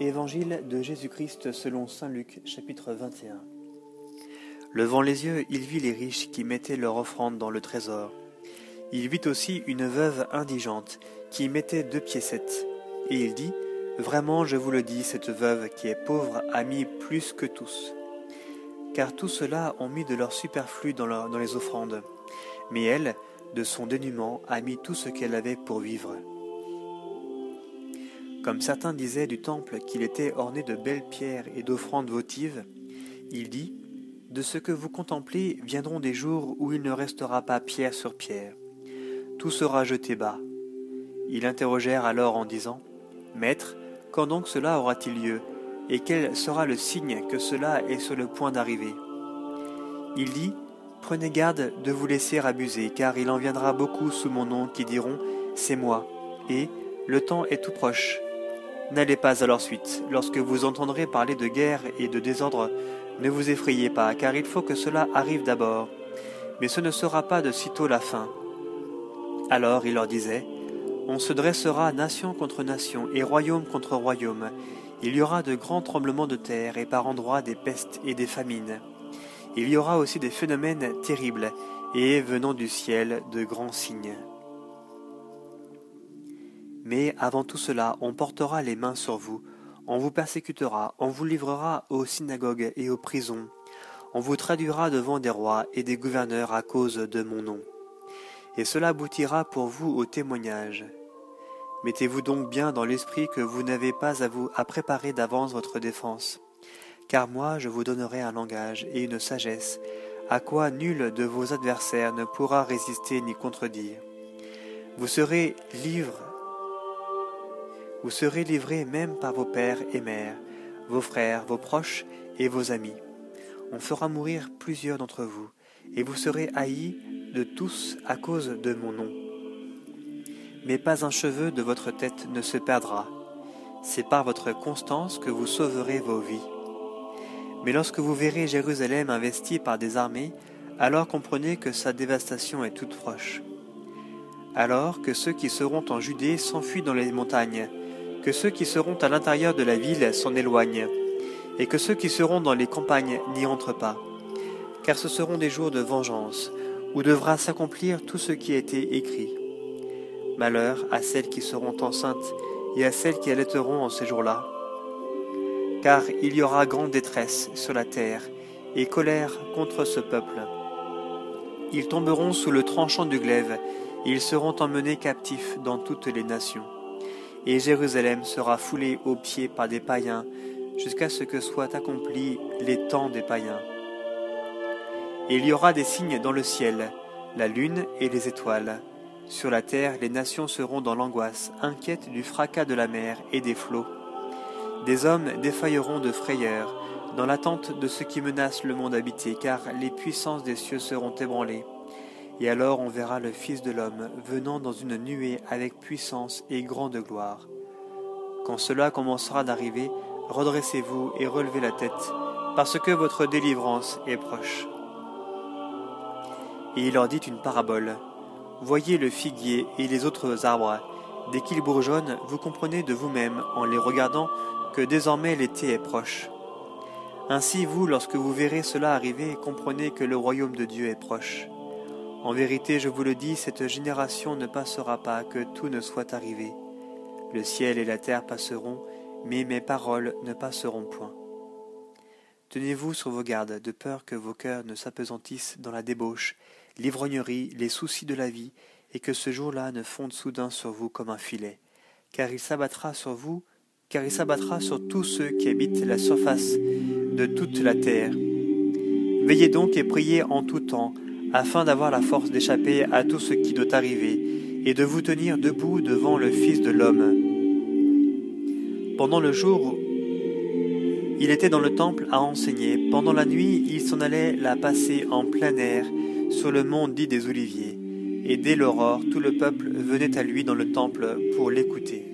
Évangile de Jésus-Christ selon Saint Luc chapitre 21 Levant les yeux, il vit les riches qui mettaient leur offrande dans le trésor. Il vit aussi une veuve indigente qui mettait deux piécettes. Et il dit, Vraiment je vous le dis, cette veuve qui est pauvre a mis plus que tous. Car tous ceux-là ont mis de leur superflu dans, dans les offrandes. Mais elle, de son dénuement, a mis tout ce qu'elle avait pour vivre. Comme certains disaient du temple qu'il était orné de belles pierres et d'offrandes votives, il dit De ce que vous contemplez viendront des jours où il ne restera pas pierre sur pierre. Tout sera jeté bas. Ils interrogèrent alors en disant Maître, quand donc cela aura-t-il lieu Et quel sera le signe que cela est sur le point d'arriver? Il dit Prenez garde de vous laisser abuser, car il en viendra beaucoup sous mon nom qui diront C'est moi, et le temps est tout proche. N'allez pas à leur suite. Lorsque vous entendrez parler de guerre et de désordre, ne vous effrayez pas, car il faut que cela arrive d'abord. Mais ce ne sera pas de sitôt la fin. Alors il leur disait, On se dressera nation contre nation et royaume contre royaume. Il y aura de grands tremblements de terre et par endroits des pestes et des famines. Il y aura aussi des phénomènes terribles et venant du ciel de grands signes. Mais avant tout cela, on portera les mains sur vous, on vous persécutera, on vous livrera aux synagogues et aux prisons, on vous traduira devant des rois et des gouverneurs à cause de mon nom. Et cela aboutira pour vous au témoignage. Mettez-vous donc bien dans l'esprit que vous n'avez pas à vous à préparer d'avance votre défense. Car moi je vous donnerai un langage et une sagesse, à quoi nul de vos adversaires ne pourra résister ni contredire. Vous serez livres vous serez livrés même par vos pères et mères, vos frères, vos proches et vos amis. On fera mourir plusieurs d'entre vous, et vous serez haïs de tous à cause de mon nom. Mais pas un cheveu de votre tête ne se perdra. C'est par votre constance que vous sauverez vos vies. Mais lorsque vous verrez Jérusalem investie par des armées, alors comprenez que sa dévastation est toute proche. Alors que ceux qui seront en Judée s'enfuient dans les montagnes, que ceux qui seront à l'intérieur de la ville s'en éloignent, et que ceux qui seront dans les campagnes n'y entrent pas. Car ce seront des jours de vengeance, où devra s'accomplir tout ce qui a été écrit. Malheur à celles qui seront enceintes et à celles qui allaiteront en ces jours-là. Car il y aura grande détresse sur la terre et colère contre ce peuple. Ils tomberont sous le tranchant du glaive, et ils seront emmenés captifs dans toutes les nations et Jérusalem sera foulée aux pieds par des païens, jusqu'à ce que soient accomplis les temps des païens. Et il y aura des signes dans le ciel, la lune et les étoiles. Sur la terre, les nations seront dans l'angoisse, inquiètes du fracas de la mer et des flots. Des hommes défailleront de frayeur, dans l'attente de ce qui menace le monde habité, car les puissances des cieux seront ébranlées. Et alors on verra le Fils de l'homme venant dans une nuée avec puissance et grande gloire. Quand cela commencera d'arriver, redressez-vous et relevez la tête, parce que votre délivrance est proche. Et il leur dit une parabole. Voyez le figuier et les autres arbres. Dès qu'ils bourgeonnent, vous comprenez de vous-même, en les regardant, que désormais l'été est proche. Ainsi, vous, lorsque vous verrez cela arriver, comprenez que le royaume de Dieu est proche. En vérité, je vous le dis, cette génération ne passera pas, que tout ne soit arrivé. Le ciel et la terre passeront, mais mes paroles ne passeront point. Tenez-vous sur vos gardes, de peur que vos cœurs ne s'apesantissent dans la débauche, l'ivrognerie, les soucis de la vie, et que ce jour-là ne fonde soudain sur vous comme un filet, car il s'abattra sur vous, car il s'abattra sur tous ceux qui habitent la surface de toute la terre. Veillez donc et priez en tout temps, afin d'avoir la force d'échapper à tout ce qui doit arriver, et de vous tenir debout devant le Fils de l'homme. Pendant le jour, il était dans le temple à enseigner. Pendant la nuit, il s'en allait la passer en plein air sur le mont dit des Oliviers. Et dès l'aurore, tout le peuple venait à lui dans le temple pour l'écouter.